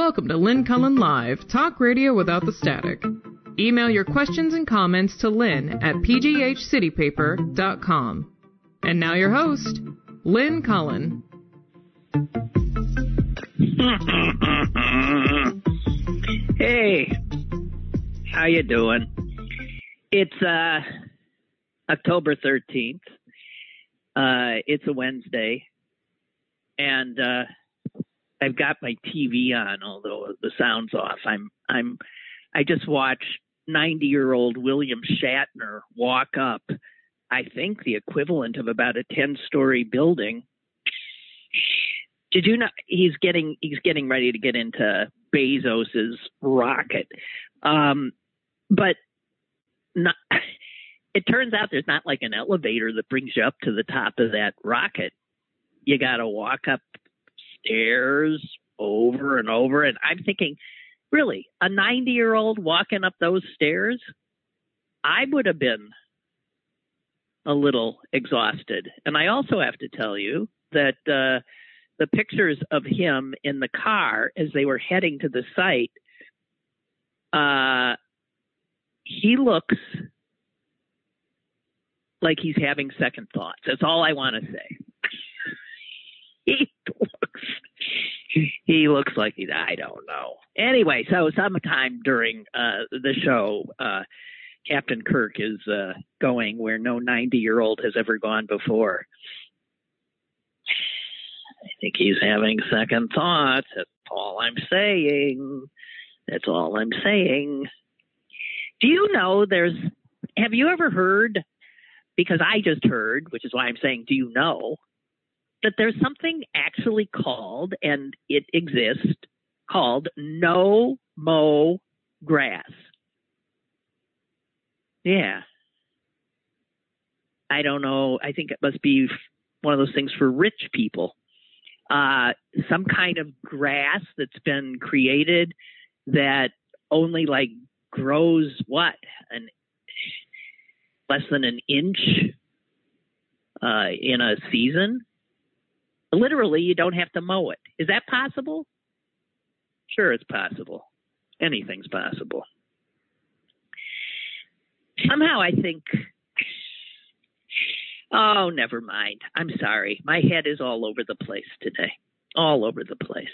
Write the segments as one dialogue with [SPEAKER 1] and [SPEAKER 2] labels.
[SPEAKER 1] Welcome to Lynn Cullen Live, talk radio without the static. Email your questions and comments to lynn at pghcitypaper.com. And now your host, Lynn Cullen.
[SPEAKER 2] hey, how you doing? It's uh October 13th. Uh it's a Wednesday. And uh I've got my TV on although the sound's off. I'm I'm I just watched 90-year-old William Shatner walk up I think the equivalent of about a 10-story building did you know he's getting he's getting ready to get into Bezos's rocket? Um, but not, it turns out there's not like an elevator that brings you up to the top of that rocket. You got to walk up stairs over and over. And I'm thinking, really, a 90 year old walking up those stairs, I would have been a little exhausted. And I also have to tell you that uh, the pictures of him in the car as they were heading to the site, uh, he looks like he's having second thoughts. That's all I want to say. He looks he looks like he I don't know. Anyway, so sometime during uh, the show, uh, Captain Kirk is uh, going where no 90 year old has ever gone before. I think he's having second thoughts. That's all I'm saying. That's all I'm saying. Do you know there's, have you ever heard, because I just heard, which is why I'm saying, do you know, that there's something actually called, and it exists, called no mow grass? Yeah. I don't know. I think it must be one of those things for rich people uh, some kind of grass that's been created that only like grows what an less than an inch uh, in a season. Literally, you don't have to mow it. Is that possible? Sure, it's possible. Anything's possible. Somehow, I think Oh, never mind. I'm sorry. My head is all over the place today. All over the place.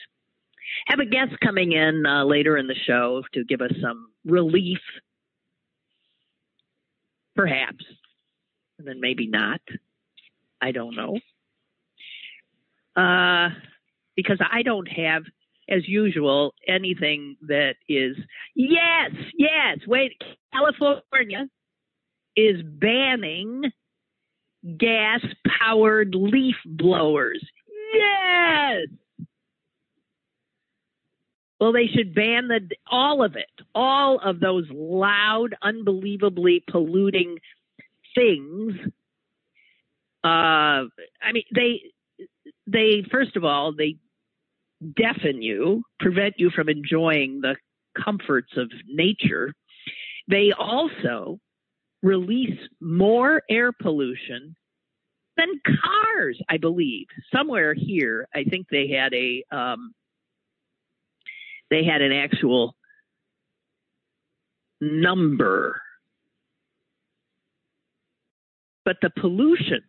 [SPEAKER 2] Have a guest coming in uh, later in the show to give us some relief. Perhaps. And then maybe not. I don't know. Uh, because I don't have, as usual, anything that is, yes, yes, wait, California is banning gas powered leaf blowers. Yes. Well, they should ban the all of it, all of those loud, unbelievably polluting things. Uh, I mean, they they first of all they deafen you, prevent you from enjoying the comforts of nature. They also release more air pollution than cars, I believe. Somewhere here, I think they had a um, they had an actual number. But the pollution,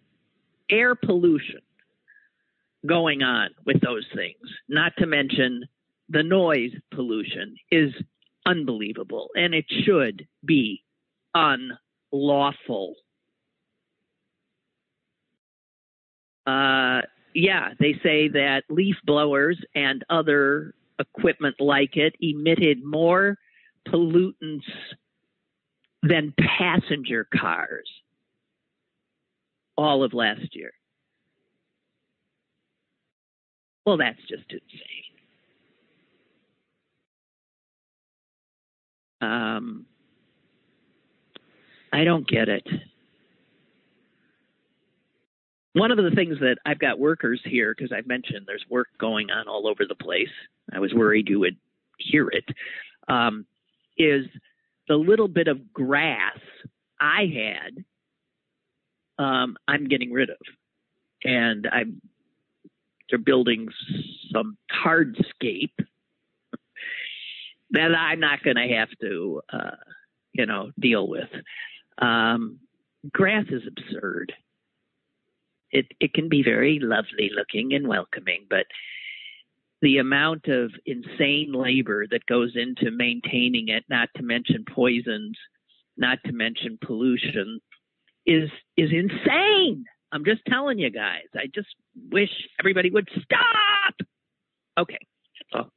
[SPEAKER 2] air pollution going on with those things, not to mention the noise pollution, is unbelievable. And it should be unlawful. Uh, yeah, they say that leaf blowers and other equipment like it emitted more pollutants than passenger cars all of last year. Well, that's just insane. Um, I don't get it. One of the things that I've got workers here, because I've mentioned there's work going on all over the place. I was worried you would hear it. Um, is the little bit of grass I had, um, I'm getting rid of. And I'm, they're building some hardscape that I'm not going to have to, uh, you know, deal with. Um, grass is absurd. It it can be very lovely looking and welcoming, but the amount of insane labor that goes into maintaining it, not to mention poisons, not to mention pollution, is is insane. I'm just telling you guys. I just wish everybody would stop. Okay. So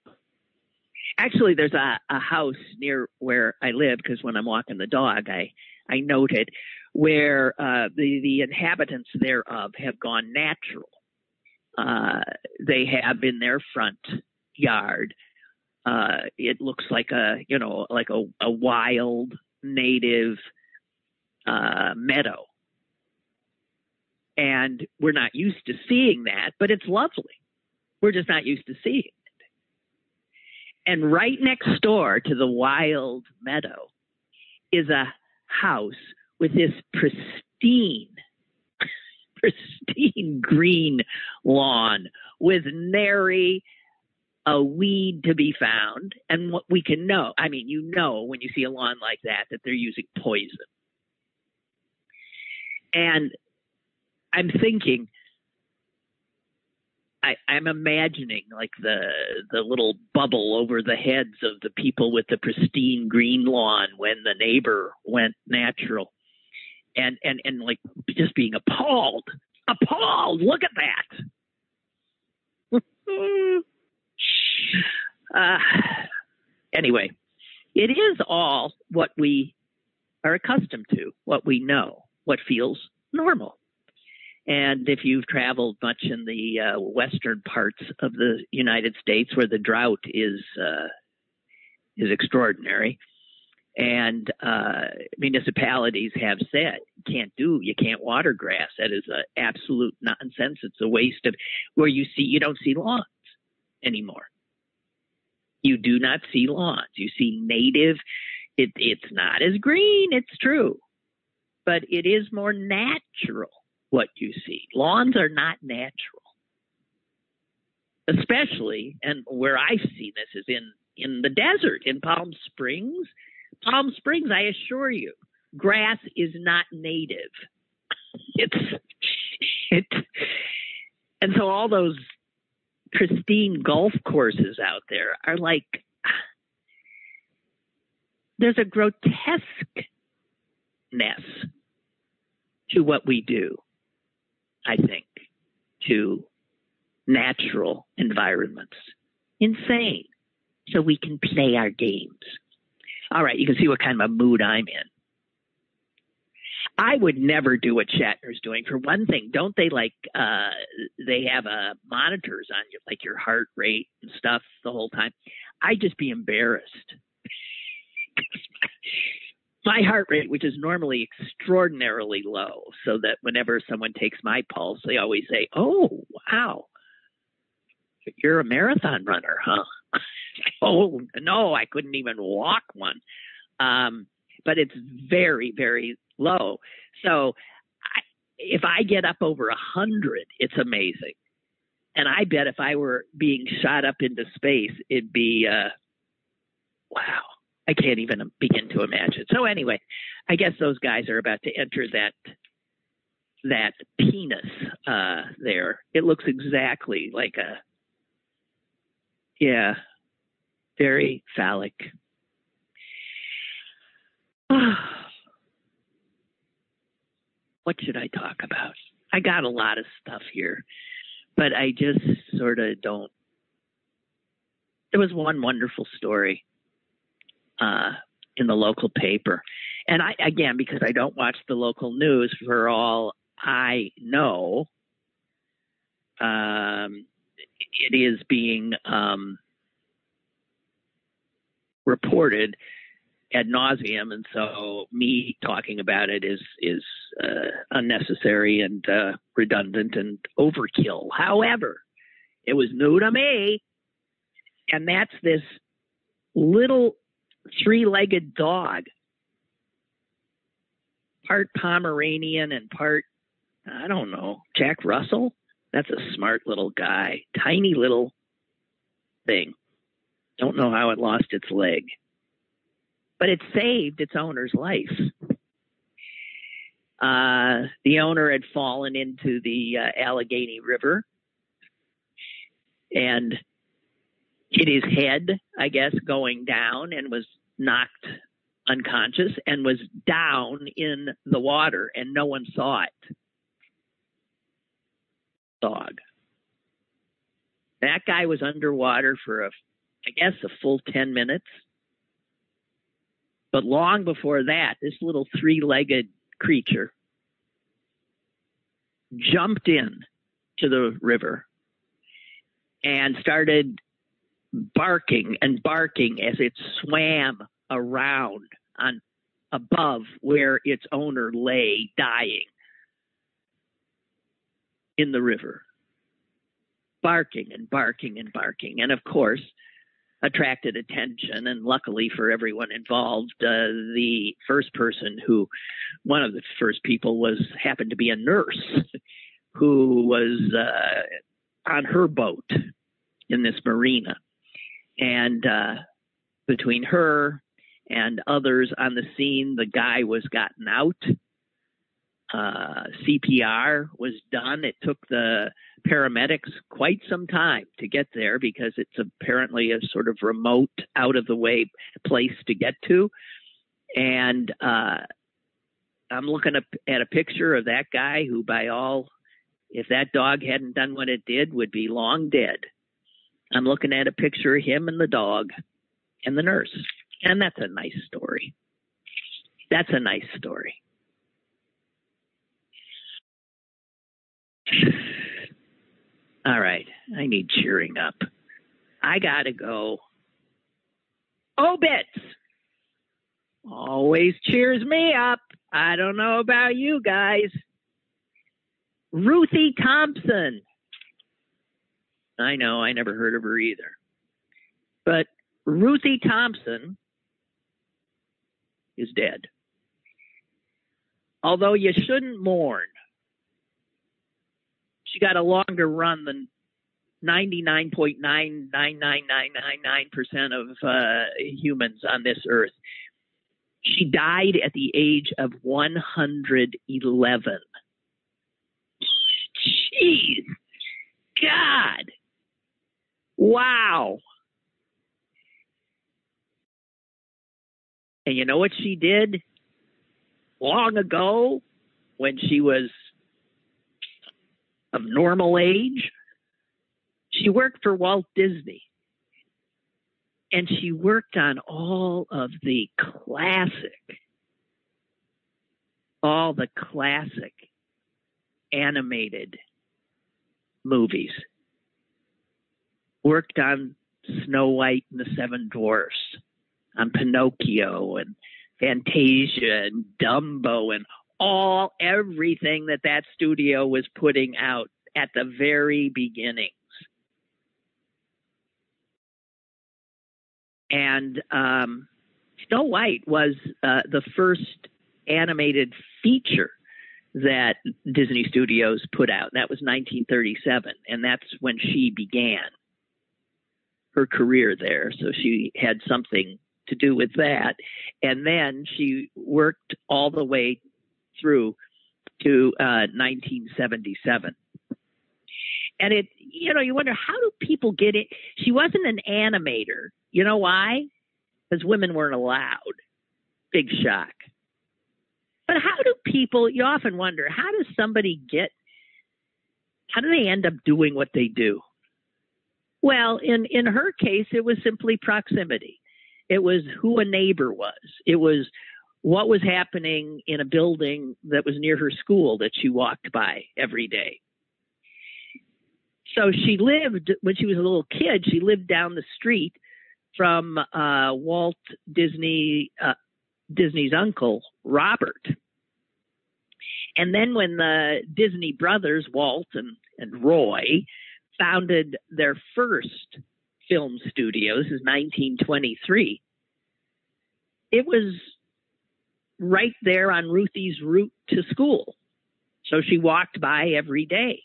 [SPEAKER 2] actually there's a, a house near where I live because when I'm walking the dog I I noted where uh, the the inhabitants thereof have gone natural. Uh, they have in their front yard. Uh, it looks like a you know like a, a wild native uh, meadow, and we're not used to seeing that, but it's lovely. We're just not used to seeing it. And right next door to the wild meadow is a house with this pristine, pristine green lawn with nary a weed to be found. And what we can know, I mean, you know, when you see a lawn like that, that they're using poison. And I'm thinking, I, I'm imagining like the the little bubble over the heads of the people with the pristine green lawn when the neighbor went natural and and and like just being appalled, appalled. Look at that. uh, anyway, it is all what we are accustomed to, what we know, what feels normal. And if you've traveled much in the uh, western parts of the United States, where the drought is uh, is extraordinary, and uh, municipalities have said you can't do you can't water grass. That is a absolute nonsense. It's a waste of where you see you don't see lawns anymore. You do not see lawns. You see native it, it's not as green it's true. But it is more natural what you see lawns are not natural especially and where i see this is in in the desert in palm springs Palm Springs, I assure you, grass is not native. It's it, and so all those pristine golf courses out there are like there's a grotesqueness to what we do. I think to natural environments. Insane. So we can play our games. All right, you can see what kind of a mood I'm in. I would never do what Shatner's doing. For one thing, don't they like uh they have uh monitors on you, like your heart rate and stuff the whole time? I'd just be embarrassed. my heart rate, which is normally extraordinarily low, so that whenever someone takes my pulse, they always say, "Oh, wow, you're a marathon runner, huh?" oh no, I couldn't even walk one. Um, but it's very, very low. So I, if I get up over a hundred, it's amazing. And I bet if I were being shot up into space, it'd be, uh, wow. I can't even begin to imagine. So anyway, I guess those guys are about to enter that that penis uh, there. It looks exactly like a yeah, very phallic. what should I talk about? I got a lot of stuff here, but I just sort of don't. There was one wonderful story uh, in the local paper. And I, again, because I don't watch the local news, for all I know, um, it is being um, reported ad nauseum, and so me talking about it is is uh, unnecessary and uh, redundant and overkill. However, it was new to me, and that's this little three-legged dog, part Pomeranian and part I don't know Jack Russell. That's a smart little guy, tiny little thing. Don't know how it lost its leg, but it saved its owner's life. Uh, the owner had fallen into the uh, Allegheny River. And hit his head, I guess, going down and was knocked unconscious and was down in the water and no one saw it. Dog. That guy was underwater for a, I guess, a full 10 minutes. But long before that, this little three legged creature jumped in to the river and started barking and barking as it swam around on above where its owner lay dying in the river. Barking and barking and barking. And of course attracted attention and luckily for everyone involved uh, the first person who one of the first people was happened to be a nurse who was uh, on her boat in this marina and uh, between her and others on the scene the guy was gotten out uh, CPR was done. It took the paramedics quite some time to get there because it's apparently a sort of remote, out of the way place to get to. And uh, I'm looking at a picture of that guy who, by all, if that dog hadn't done what it did, would be long dead. I'm looking at a picture of him and the dog and the nurse. And that's a nice story. That's a nice story. All right. I need cheering up. I got to go. Obits always cheers me up. I don't know about you guys. Ruthie Tompson. I know, I never heard of her either. But Ruthie Tompson is dead. Although you shouldn't mourn she got a longer run than 99.99999% of uh, humans on this earth. She died at the age of 111. Jeez. God. Wow. And you know what she did long ago when she was of normal age. She worked for Walt Disney. And she worked on all of the classic, all the classic animated movies. Worked on Snow White and the Seven Dwarfs, on Pinocchio and Fantasia and Dumbo and all everything that that studio was putting out at the very beginnings. And um, Snow White was uh, the first animated feature that Disney Studios put out. That was 1937, and that's when she began her career there. So she had something to do with that. And then she worked all the way through to uh, 1977. And it, you know, you wonder how do people get it? She wasn't an animator. You know why? Because women weren't allowed. Big shock. But how do people, you often wonder, how does somebody get, how do they end up doing what they do? Well, in, in her case, it was simply proximity. It was who a neighbor was. It was what was happening in a building that was near her school that she walked by every day. So she lived, when she was a little kid, she lived down the street from uh, Walt Disney, uh, Disney's uncle, Robert. And then when the Disney brothers, Walt and, and Roy, founded their first film studio, this is 1923, it was right there on Ruthie's route to school. So she walked by every day.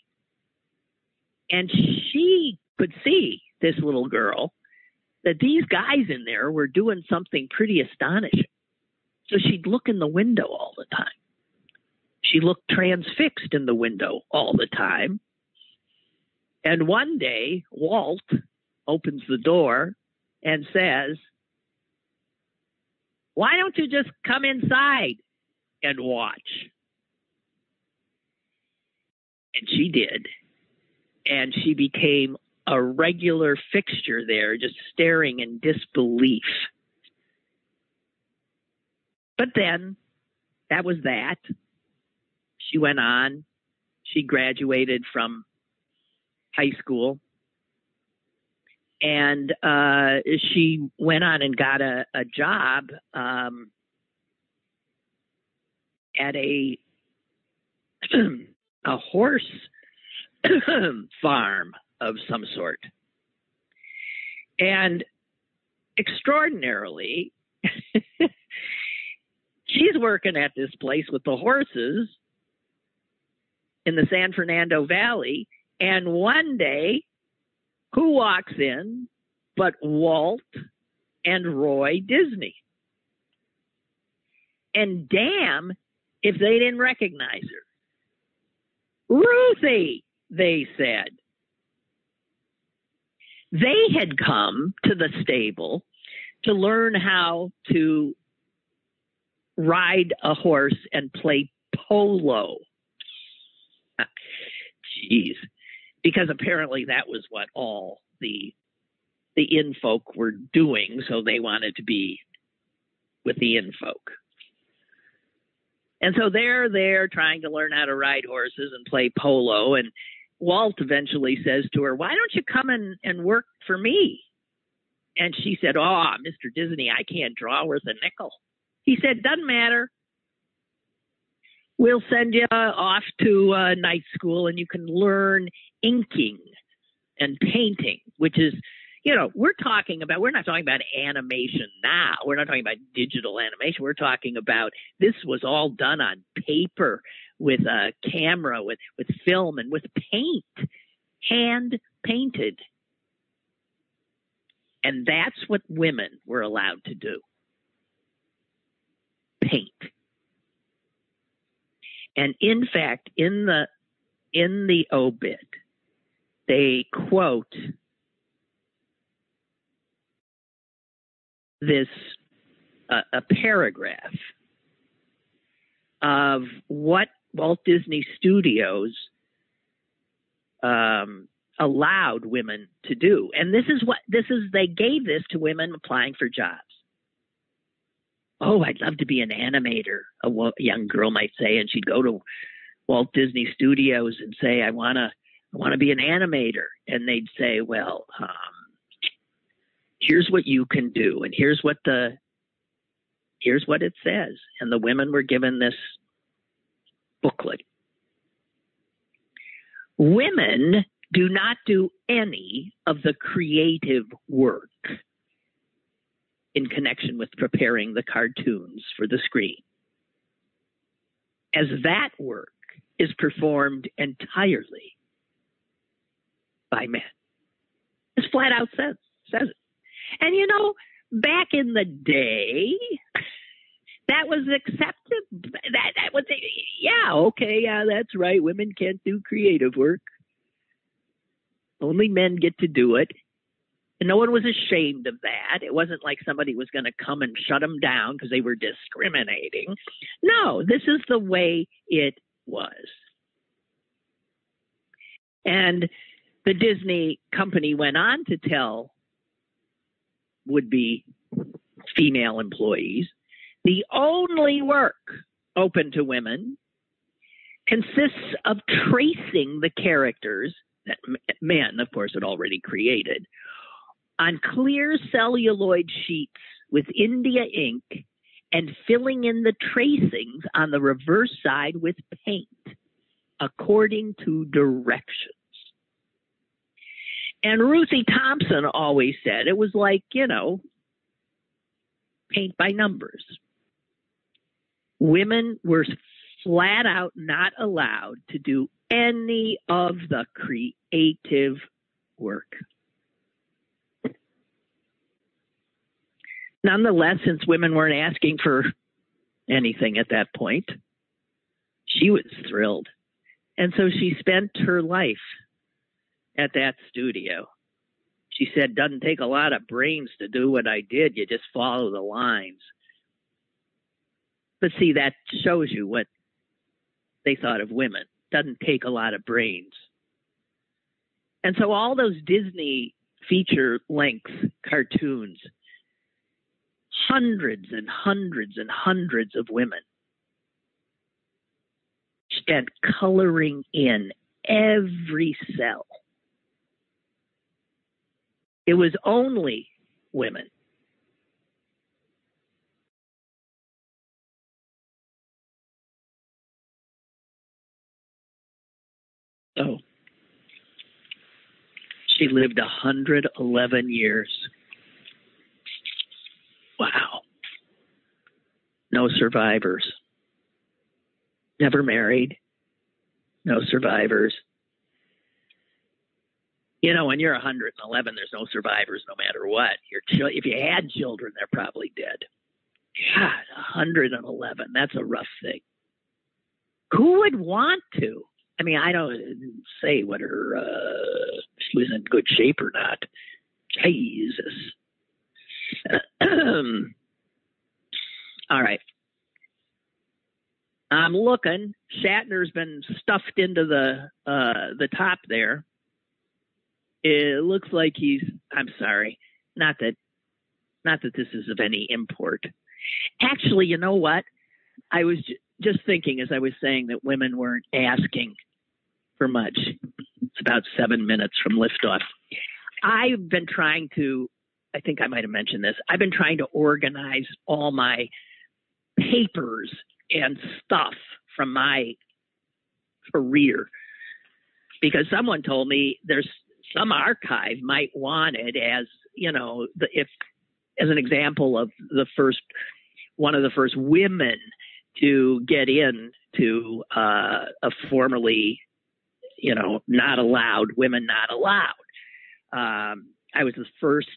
[SPEAKER 2] And she could see this little girl that these guys in there were doing something pretty astonishing. So she'd look in the window all the time. She looked transfixed in the window all the time. And one day, Walt opens the door and says, Why don't you just come inside and watch? And she did. And she became a regular fixture there, just staring in disbelief. But then that was that. She went on. She graduated from high school. And uh, she went on and got a, a job um, at a a horse farm of some sort. And extraordinarily, she's working at this place with the horses in the San Fernando Valley. And one day, who walks in but Walt and Roy Disney? And damn if they didn't recognize her. Ruthie, they said. They had come to the stable to learn how to ride a horse and play polo. Ah, jeez. Because apparently that was what all the the in folk were doing, so they wanted to be with the in folk. And so they're there trying to learn how to ride horses and play polo. And Walt eventually says to her, Why don't you come and, and work for me? And she said, Oh, Mr. Disney, I can't draw worth a nickel. He said, Doesn't matter. We'll send you off to night school and you can learn inking and painting, which is, you know, we're talking about, we're not talking about animation now. We're not talking about digital animation. We're talking about this was all done on paper with a camera, with, with film, and with paint, hand painted. And that's what women were allowed to do paint. And in fact, in the in the obit, they quote this uh, a paragraph of what Walt Disney Studios um, allowed women to do. And this is what this is they gave this to women applying for jobs. Oh, I'd love to be an animator, a young girl might say, and she'd go to Walt Disney Studios and say, "I want to, want to be an animator," and they'd say, "Well, um, here's what you can do, and here's what the, here's what it says." And the women were given this booklet. Women do not do any of the creative work in connection with preparing the cartoons for the screen, as that work is performed entirely by men. It's flat out says, says it. And you know, back in the day, that was accepted. That that was yeah, okay, yeah, that's right. Women can't do creative work. Only men get to do it. And no one was ashamed of that. It wasn't like somebody was going to come and shut them down because they were discriminating. No, this is the way it was. And the Disney company went on to tell would be female employees the only work open to women consists of tracing the characters that men, of course, had already created on clear celluloid sheets with India ink and filling in the tracings on the reverse side with paint according to directions. And Ruthie Tompson always said it was like, you know, paint by numbers women were flat out not allowed to do any of the creative work. nonetheless, since women weren't asking for anything at that point, she was thrilled. And so she spent her life at that studio. She said, doesn't take a lot of brains to do what I did. You just follow the lines. But see, that shows you what they thought of women. Doesn't take a lot of brains. And so all those Disney feature length cartoons, hundreds and hundreds and hundreds of women and coloring in every cell. It was only women. Oh. She lived 111 years. Wow. No survivors never married, no survivors. You know, when you're 111, there's no survivors no matter what. Your if you had children, they're probably dead. God, 111. That's a rough thing. Who would want to? I mean, I don't say whether uh, she was in good shape or not. Jesus. All right. I'm looking. Shatner's been stuffed into the uh, the top there. It looks like he's. I'm sorry, not that, not that this is of any import. Actually, you know what? I was j- just thinking as I was saying that women weren't asking for much. It's about seven minutes from liftoff. I've been trying to. I think I might have mentioned this. I've been trying to organize all my papers and stuff from my career because someone told me there's some archive might want it as you know the, if as an example of the first one of the first women to get in to uh, a formerly you know not allowed women not allowed um, i was the first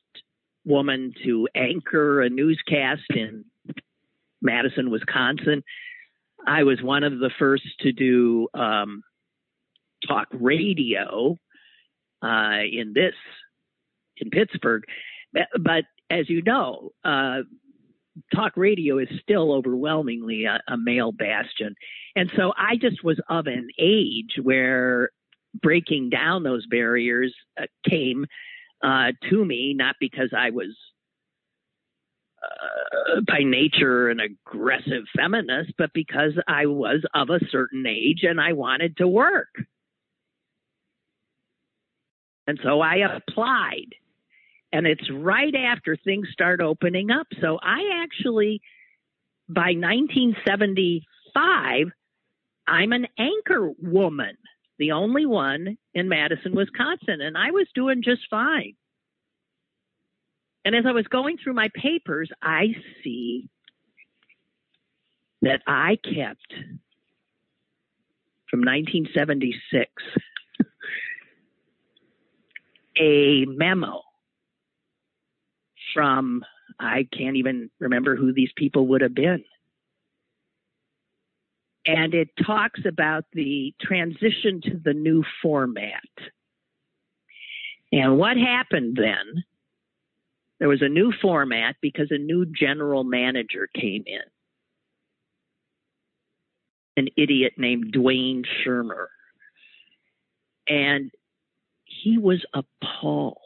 [SPEAKER 2] woman to anchor a newscast in Madison, Wisconsin. I was one of the first to do um, talk radio uh, in this in Pittsburgh, but as you know, uh, talk radio is still overwhelmingly a, a, male bastion, and so I just was of an age where breaking down those barriers uh, came uh, to me, not because I was uh, by nature an aggressive feminist, but because I was of a certain age and I wanted to work. And so I applied. And it's right after things start opening up. So I actually, by 1975, I'm an anchor woman, the only one in Madison, Wisconsin. And I was doing just fine. And as I was going through my papers, I see that I kept from 1976 a memo from, I can't even remember who these people would have been. And it talks about the transition to the new format. And what happened then there was a new format because a new general manager came in. An idiot named Dwayne Shurmur. And he was appalled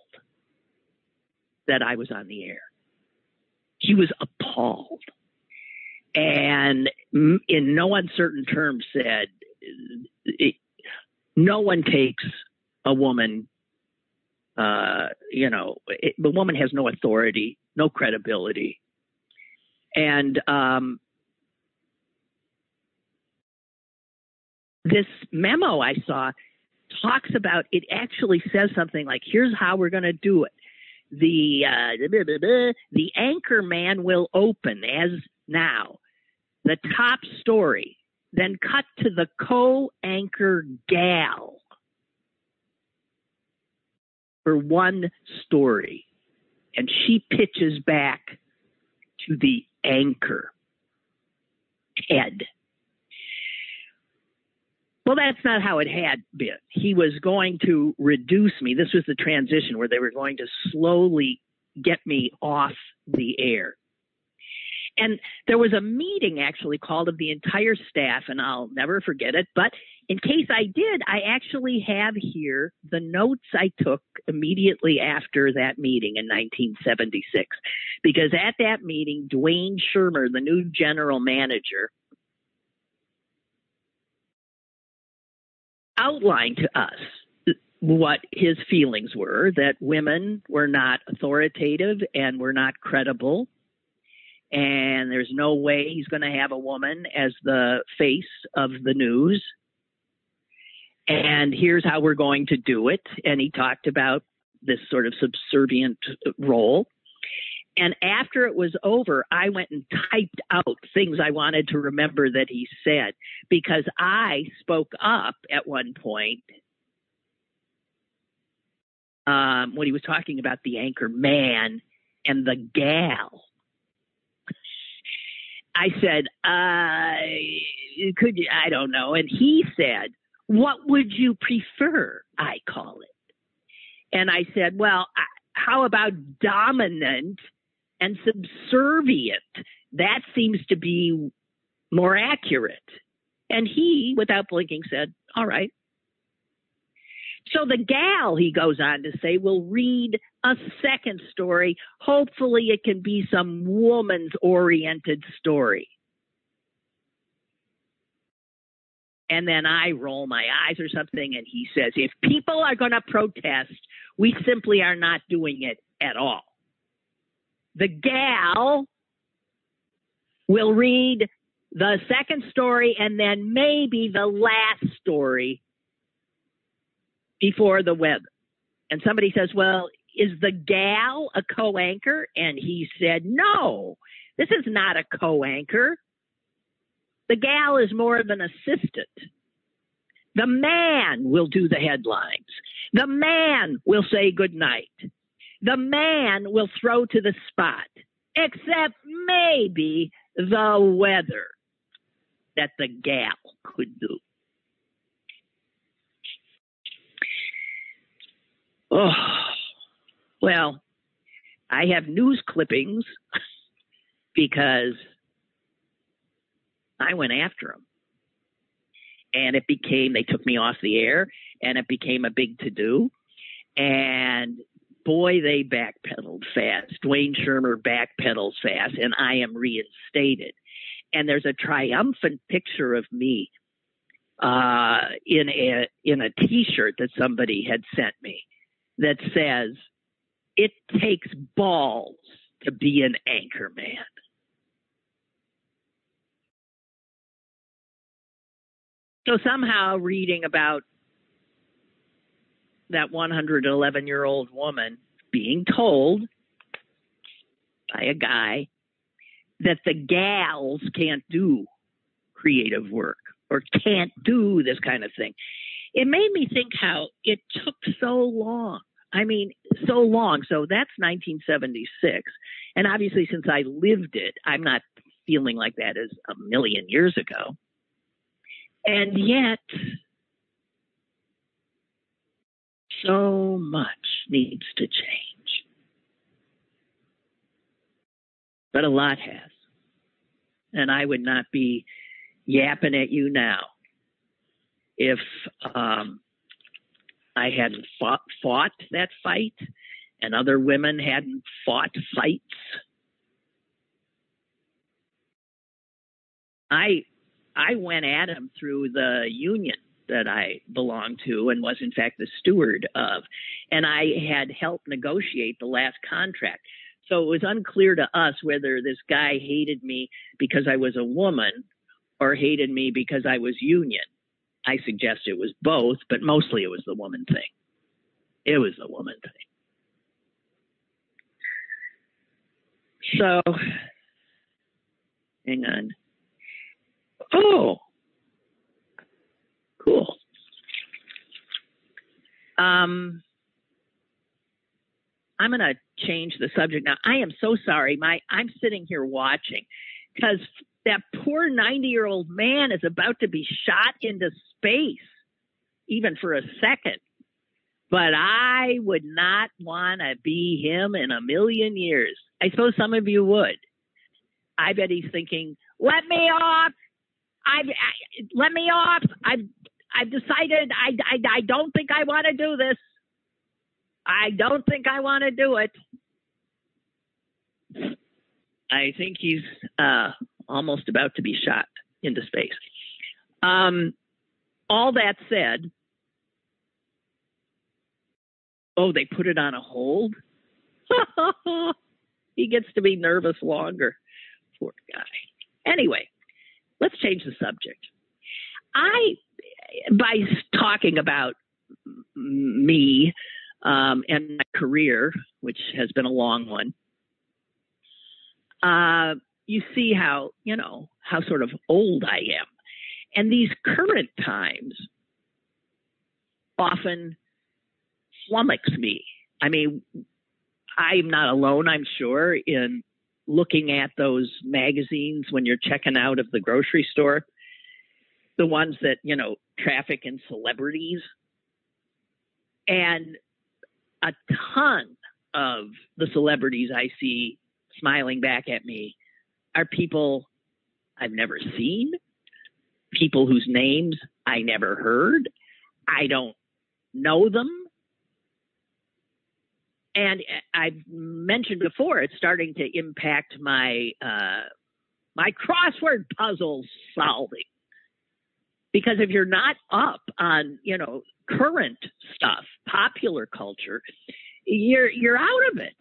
[SPEAKER 2] that I was on the air. He was appalled. And in no uncertain terms said, no one takes a woman uh, you know, it, the woman has no authority, no credibility. And um, this memo I saw talks about it actually says something like, here's how we're going to do it. The, uh, the anchor man will open as now the top story, then cut to the co anchor gal for one story and she pitches back to the anchor head. Well, that's not how it had been. He was going to reduce me. This was the transition where they were going to slowly get me off the air. And there was a meeting actually called of the entire staff, and I'll never forget it. But in case I did, I actually have here the notes I took immediately after that meeting in 1976. Because at that meeting, Duane Shurmur, the new general manager, outlined to us what his feelings were that women were not authoritative and were not credible. And there's no way he's going to have a woman as the face of the news. And here's how we're going to do it. And he talked about this sort of subservient role. And after it was over, I went and typed out things I wanted to remember that he said because I spoke up at one point um, when he was talking about the anchor man and the gal. I said, uh, could you, I don't know. And he said, what would you prefer I call it? And I said, well, how about dominant and subservient. That seems to be more accurate. And he, without blinking, said, All right. So the gal, he goes on to say, will read a second story. Hopefully, it can be some woman's oriented story. And then I roll my eyes or something, and he says, If people are going to protest, we simply are not doing it at all the gal will read the second story and then maybe the last story before the web. And somebody says, Well, is the gal a co anchor? And he said, No, this is not a co anchor. The gal is more of an assistant. The man will do the headlines. The man will say good night the man will throw to the spot, except maybe the weather that the gal could do. Oh, well, I have news clippings because I went after him. And it became, they took me off the air and it became a big to do. And boy, they backpedaled fast. Dwayne Shurmur backpedals fast, and I am reinstated. And there's a triumphant picture of me uh, in a in a T-shirt that somebody had sent me that says, "It takes balls to be an anchor man." So somehow, reading about that 111 year old woman being told by a guy that the gals can't do creative work or can't do this kind of thing. It made me think how it took so long. I mean, so long. So that's 1976. And obviously, since I lived it, I'm not feeling like that as a million years ago. And yet, so much needs to change. But a lot has. And I would not be yapping at you now if um, I hadn't fought, fought that fight and other women hadn't fought fights. I I went at him through the union that I belonged to and was in fact the steward of. And I had helped negotiate the last contract. So it was unclear to us whether this guy hated me because I was a woman or hated me because I was union. I suggest it was both, but mostly it was the woman thing. It was the woman thing. So, hang on. Oh, Cool. Um, I'm going to change the subject now. I am so sorry. My I'm sitting here watching because that poor 90 year old man is about to be shot into space, even for a second. But I would not want to be him in a million years. I suppose some of you would. I bet he's thinking, "Let me off! I've I, let me off! I've I've decided I, I I don't think I want to do this. I don't think I want to do it." I think he's uh, almost about to be shot into space. Um, all that said, oh, they put it on a hold. he gets to be nervous longer. Poor guy. Anyway, let's change the subject. I, by talking about me um, and my career, which has been a long one, uh, you see how, you know, how sort of old I am. And these current times often flummox me. I mean, I'm not alone, I'm sure, in looking at those magazines when you're checking out of the grocery store, the ones that, you know, traffic in celebrities. And a ton of the celebrities I see smiling back at me are people I've never seen, people whose names I never heard. I don't know them. And I've mentioned before, it's starting to impact my uh, my crossword puzzle solving. Because if you're not up on, you know, current stuff, popular culture, you're you're out of it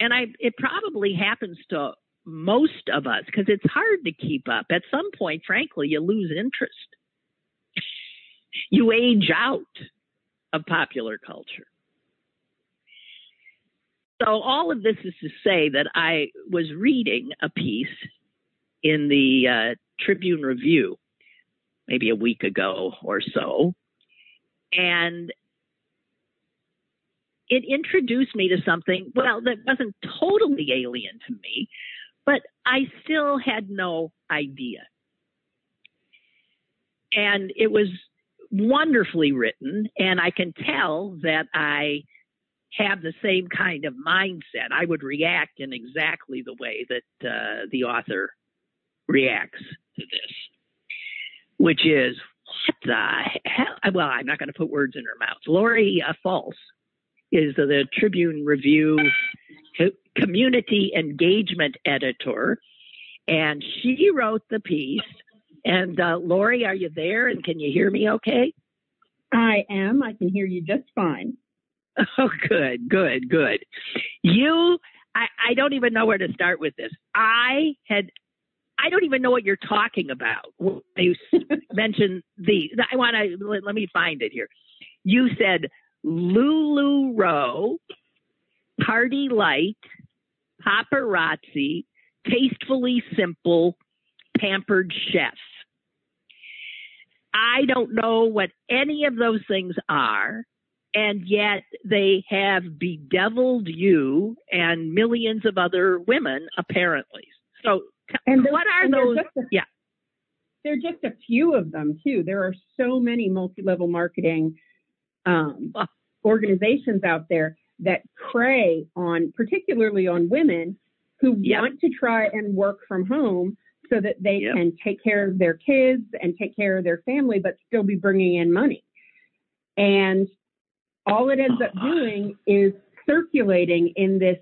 [SPEAKER 2] and I it probably happens to most of us because it's hard to keep up. At some point, frankly, you lose interest. You age out of popular culture. So all of this is to say that I was reading a piece in the uh, Tribune Review maybe a week ago or so, and it introduced me to something, well, that wasn't totally alien to me, but I still had no idea. And it was wonderfully written, and I can tell that I have the same kind of mindset. I would react in exactly the way that uh, the author reacts to this, which is, what the hell? Well, I'm not going to put words in her mouth. Lori uh, Falce is the Tribune Review community engagement editor, and she wrote the piece. And uh, Lori, are you there? And can you hear me okay?
[SPEAKER 3] I am. I can hear you just fine.
[SPEAKER 2] Oh, good, good, good. You, I, I don't even know where to start with this. I had I don't even know what you're talking about. You mentioned the. I want to let, let, me find it here. You said LuLaRoe, Party Light, Paparazzi, Tastefully Simple, Pampered Chef. I don't know what any of those things are, and yet they have bedeviled you and millions of other women, apparently. So, and what are those?
[SPEAKER 3] A, yeah. There are just a few of them, too. There are so many multi level marketing um, organizations out there that prey on, particularly on women who yep. want to try and work from home so that they yep. can take care of their kids and take care of their family, but still be bringing in money. And all it ends up doing is circulating in this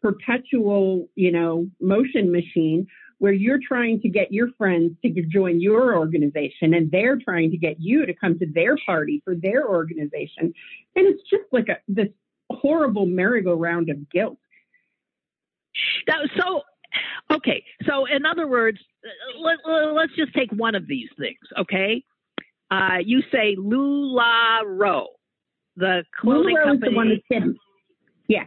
[SPEAKER 3] perpetual, you know, motion machine where you're trying to get your friends to join your organization and they're trying to get you to come to their party for their organization. And it's just like a, this horrible merry-go-round of guilt.
[SPEAKER 2] So, okay. So, in other words, let, us just take one of these things, okay? Uh, you say Lula LuLaRoe, the clothing
[SPEAKER 3] LuLaRoe
[SPEAKER 2] company.
[SPEAKER 3] Is the one that's hidden. Yeah.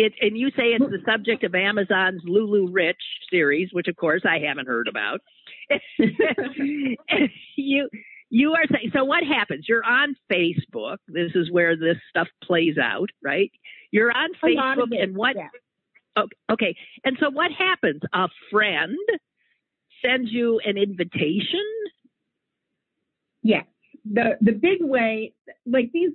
[SPEAKER 2] It, and you say it's the subject of Amazon's LuLaRich series, which of course I haven't heard about. you you are saying so what happens? You're on facebook. This is where this stuff plays out right? You're on facebook
[SPEAKER 3] it,
[SPEAKER 2] and what
[SPEAKER 3] yeah.
[SPEAKER 2] Oh, okay. And so what happens? A friend sends you an invitation?
[SPEAKER 3] Yes the the big way like these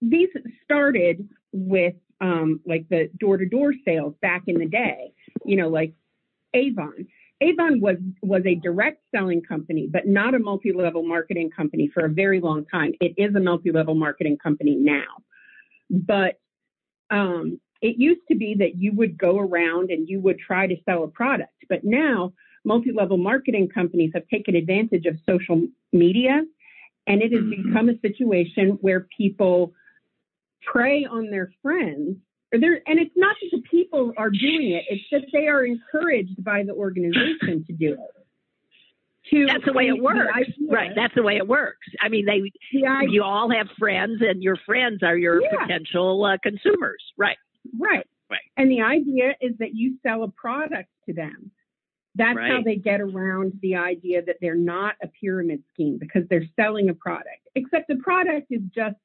[SPEAKER 3] these started with um like the door to door sales back in the day you know like avon Avon was was a direct selling company, but not a multi-level marketing company for a very long time. It is a multi-level marketing company now, but um, it used to be that you would go around and you would try to sell a product, but now multi-level marketing companies have taken advantage of social media, and it has mm-hmm. become a situation where people prey on their friends and it's not that the people are doing it; it's that they are encouraged by the organization to do it.
[SPEAKER 2] To That's the way it works, right? That's the way it works. I mean, they the you all have friends, and your friends are your yeah. potential uh, consumers, right?
[SPEAKER 3] Right. Right. And the idea is that you sell a product to them. That's right. how they get around the idea that they're not a pyramid scheme because they're selling a product. Except the product is just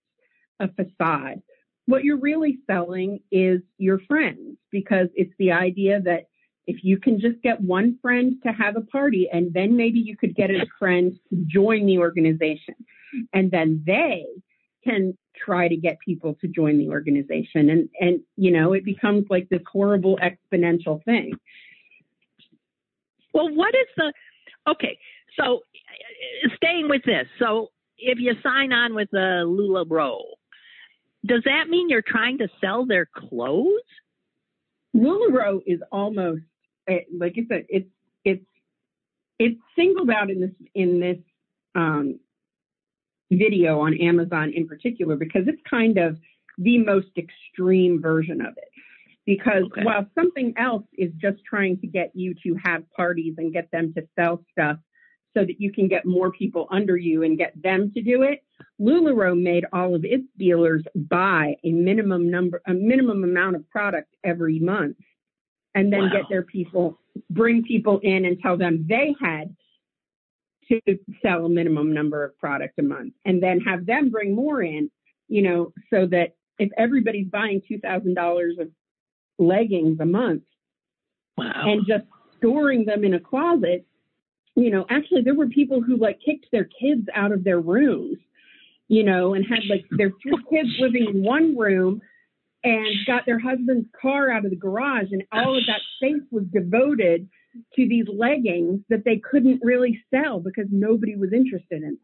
[SPEAKER 3] a facade. What you're really selling is your friends because it's the idea that if you can just get one friend to have a party and then maybe you could get a friend to join the organization and then they can try to get people to join the organization and and you know it becomes like this horrible exponential thing.
[SPEAKER 2] Well what is the okay so staying with this so if you sign on with the LuLaRoe does that mean you're trying to sell their clothes?
[SPEAKER 3] LuLaRoe is almost eh, like I said, it's it's it's singled out in this in this um, video on Amazon in particular because it's kind of the most extreme version of it. Because okay. while something else is just trying to get you to have parties and get them to sell stuff so that you can get more people under you and get them to do it, LuLaRoe made all of its dealers buy a minimum number, a minimum amount of product every month, and then wow. get their people, bring people in and tell them they had to sell a minimum number of product a month, and then have them bring more in, you know, so that if everybody's buying two thousand dollars of leggings a month,
[SPEAKER 2] wow.
[SPEAKER 3] and just storing them in a closet, you know, actually there were people who like kicked their kids out of their rooms you know, and had like their three kids living in one room and got their husband's car out of the garage and all of that space was devoted to these leggings that they couldn't really sell because nobody was interested in them.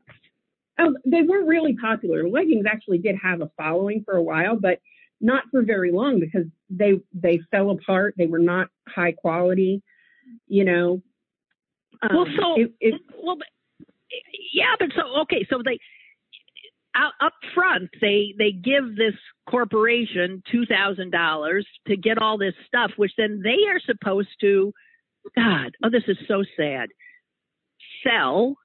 [SPEAKER 3] Oh, they weren't really popular. Leggings actually did have a following for a while, but not for very long because they they fell apart. They were not high quality, you know.
[SPEAKER 2] Um, well, so it, it, well, yeah, but so okay, so they out, up front they they give this corporation two thousand dollars to get all this stuff, which then they are supposed to, God, oh, this is so sad, sell.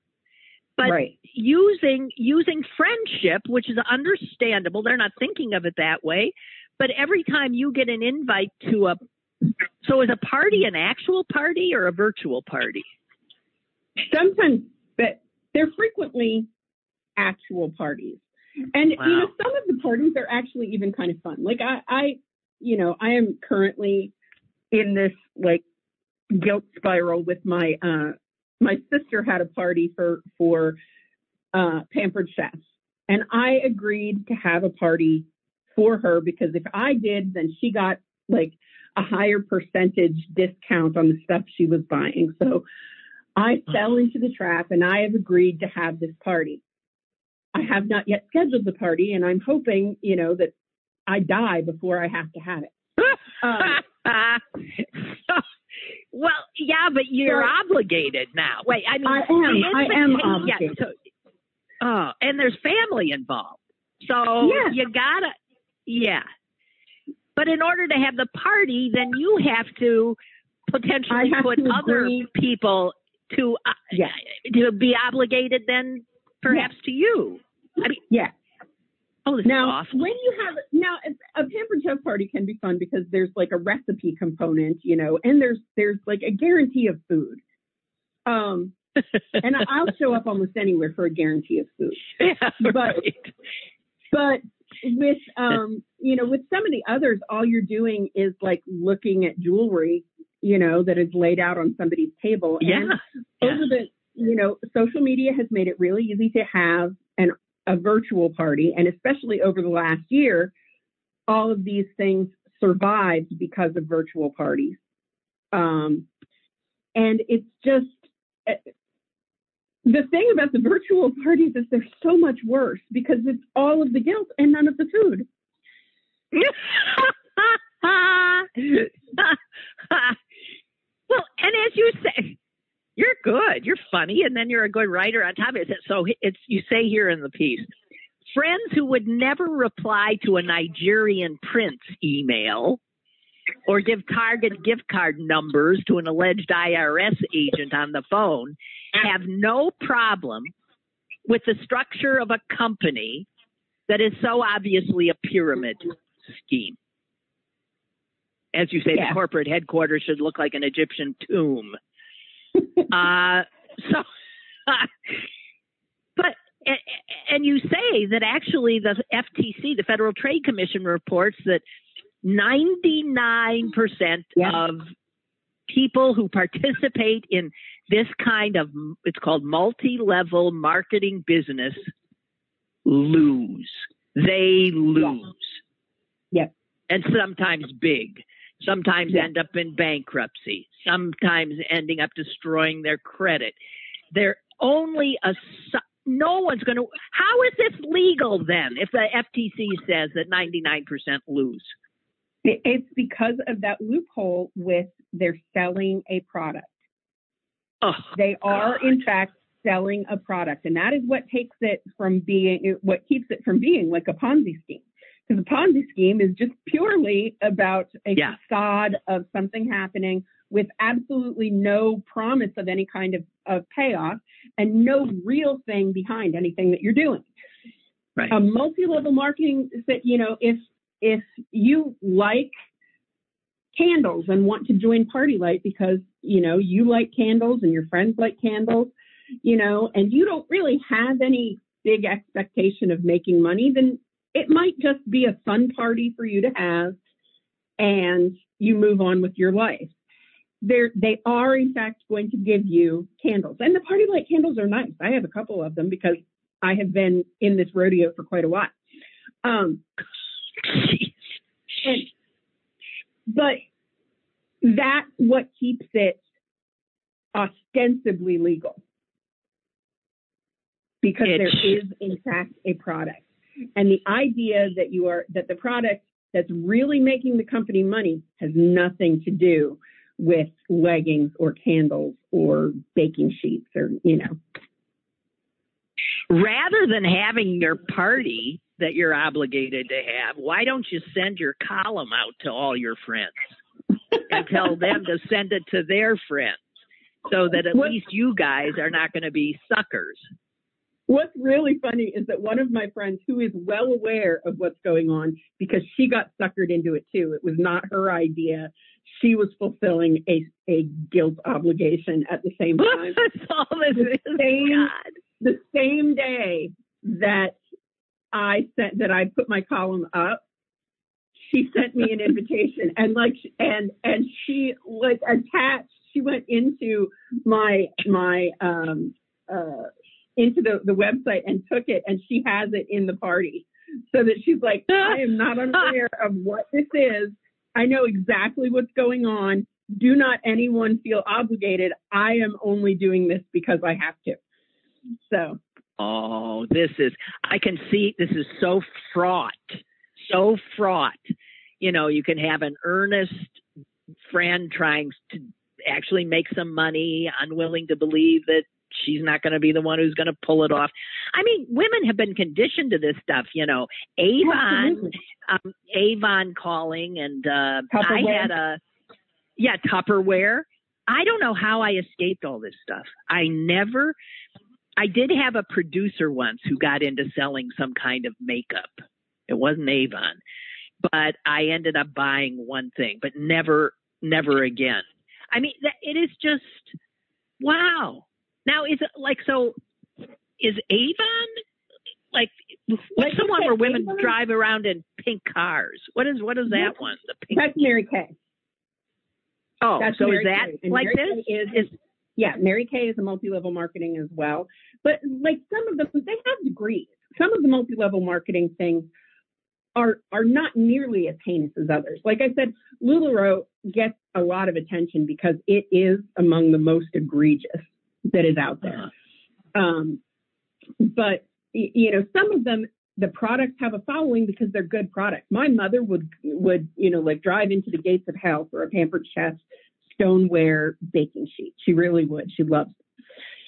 [SPEAKER 2] But right. using using friendship, which is understandable, they're not thinking of it that way. But every time you get an invite to a, so is a party an actual party or a virtual party?
[SPEAKER 3] Sometimes, but they're frequently actual parties. And wow. you know, some of the parties are actually even kind of fun. Like I, I, you know, I am currently in this like guilt spiral with my uh my sister had a party for for uh pampered chefs and I agreed to have a party for her because if I did then she got like a higher percentage discount on the stuff she was buying. So I fell into the trap and I have agreed to have this party. I have not yet scheduled the party, and I'm hoping, you know, that I die before I have to have it.
[SPEAKER 2] um, well, yeah, but you're so, obligated now. Wait, I mean,
[SPEAKER 3] I am. I am obligated.
[SPEAKER 2] Yeah, so, oh, and there's family involved, so
[SPEAKER 3] yeah.
[SPEAKER 2] you gotta, yeah. But in order to have the party, then you have to potentially
[SPEAKER 3] have
[SPEAKER 2] put
[SPEAKER 3] to
[SPEAKER 2] other people to uh,
[SPEAKER 3] yes.
[SPEAKER 2] to be obligated then perhaps yes. to you. I mean,
[SPEAKER 3] yeah.
[SPEAKER 2] Oh, this
[SPEAKER 3] now,
[SPEAKER 2] is awesome.
[SPEAKER 3] when you have now a pampered chef party can be fun because there's like a recipe component, you know, and there's there's like a guarantee of food. Um, and I'll show up almost anywhere for a guarantee of food.
[SPEAKER 2] Yeah,
[SPEAKER 3] But-
[SPEAKER 2] right.
[SPEAKER 3] But with um, you know, with some of the others, all you're doing is like looking at jewelry, you know, that is laid out on somebody's table.
[SPEAKER 2] yeah.
[SPEAKER 3] And
[SPEAKER 2] yeah.
[SPEAKER 3] over the you know social media has made it really easy to have an a virtual party and especially over the last year all of these things survived because of virtual parties um, and it's just uh, the thing about the virtual parties is they're so much worse because it's all of the guilt and none of the food
[SPEAKER 2] well, and as you say, you're good. You're funny, and then you're a good writer on top of it. So it's you say here in the piece, friends who would never reply to a Nigerian prince email or give Target gift card numbers to an alleged IRS agent on the phone have no problem with the structure of a company that is so obviously a pyramid scheme. As you say,
[SPEAKER 3] Yeah.
[SPEAKER 2] the corporate headquarters should look like an Egyptian tomb. uh, so, but and, you say that actually the FTC, the Federal Trade Commission, reports that 99%
[SPEAKER 3] Yeah.
[SPEAKER 2] of people who participate in this kind of it's called multi-level marketing business lose. They lose.
[SPEAKER 3] Yep.
[SPEAKER 2] And sometimes big. Sometimes end up in bankruptcy. Sometimes ending up destroying their credit. They're only a no one's going to How is this legal then if the FTC says that 99% lose?
[SPEAKER 3] It's because of that loophole with they're selling a product
[SPEAKER 2] Oh,
[SPEAKER 3] They are,
[SPEAKER 2] God.
[SPEAKER 3] in fact, selling a product, and that is what takes it from being, what keeps it from being like a Ponzi scheme. Because a Ponzi scheme is just purely about a
[SPEAKER 2] Yeah.
[SPEAKER 3] facade of something happening with absolutely no promise of any kind of, of payoff and no real thing behind anything that you're doing.
[SPEAKER 2] right.
[SPEAKER 3] A multi-level marketing is that, you know, if if you like candles and want to join PartyLite because, you know, you like candles and your friends like candles, you know, and you don't really have any big expectation of making money, then it might just be a fun party for you to have and you move on with your life. They're, they are in fact going to give you candles and the PartyLite candles are nice. I have a couple of them because I have been in this rodeo for quite a while. Um, and, but that's what keeps it ostensibly legal because there
[SPEAKER 2] It's-
[SPEAKER 3] is in fact a product and the idea that you are that the product that's really making the company money has nothing to do with leggings or candles or baking sheets or you know
[SPEAKER 2] rather than having your party that you're obligated to have, why don't you send your column out to all your friends and tell them to send it to their friends so that at
[SPEAKER 3] What-
[SPEAKER 2] least you guys are not going to be suckers?
[SPEAKER 3] What's really funny is that one of my friends who is well aware of what's going on because she got suckered into it too. It was not her idea. She was fulfilling a, a guilt obligation at the same time.
[SPEAKER 2] That's all this is.
[SPEAKER 3] Same-
[SPEAKER 2] God.
[SPEAKER 3] the same day that I sent that I put my column up, she sent me an invitation and like and and she like attached she went into my my um uh into the the website and took it and she has it in the party. So that she's like I am not unaware of what this is. I know exactly what's going on. Do not anyone feel obligated. I am only doing this because I have to. So.
[SPEAKER 2] Oh, this is, I can see this is so fraught, so fraught. You know, you can have an earnest friend trying to actually make some money, unwilling to believe that she's not going to be the one who's going to pull it off. I mean, women have been conditioned to this stuff, you know. Avon, um, Avon calling, and uh, I had a, yeah, Tupperware. I don't know how I escaped all this stuff. I never, I did have a producer once who got into selling some kind of makeup. It wasn't Avon, but I ended up buying one thing, but never, never again. I mean, it is just, wow. Now, is it like so? Is Avon like what's
[SPEAKER 3] Like
[SPEAKER 2] the one where women
[SPEAKER 3] Avon?
[SPEAKER 2] drive around in pink cars? What is what is that one? The pink.
[SPEAKER 3] That's Mary Kay.
[SPEAKER 2] Oh,
[SPEAKER 3] That's
[SPEAKER 2] so
[SPEAKER 3] Mary
[SPEAKER 2] is that
[SPEAKER 3] Kay.
[SPEAKER 2] Like
[SPEAKER 3] Mary
[SPEAKER 2] this?
[SPEAKER 3] Kay is, is yeah, Mary Kay is a multi-level marketing as well. But like some of them, they have degrees. Some of the multi-level marketing things are are not nearly as heinous as others. Like I said, Lularoe gets a lot of attention because it is among the most egregious that is out there.
[SPEAKER 2] Uh-huh.
[SPEAKER 3] Um, but you know, some of them, the products have a following because they're good products. My mother would would you know like drive into the gates of hell for a Pampered Chef stoneware baking sheet. She really would. She loves.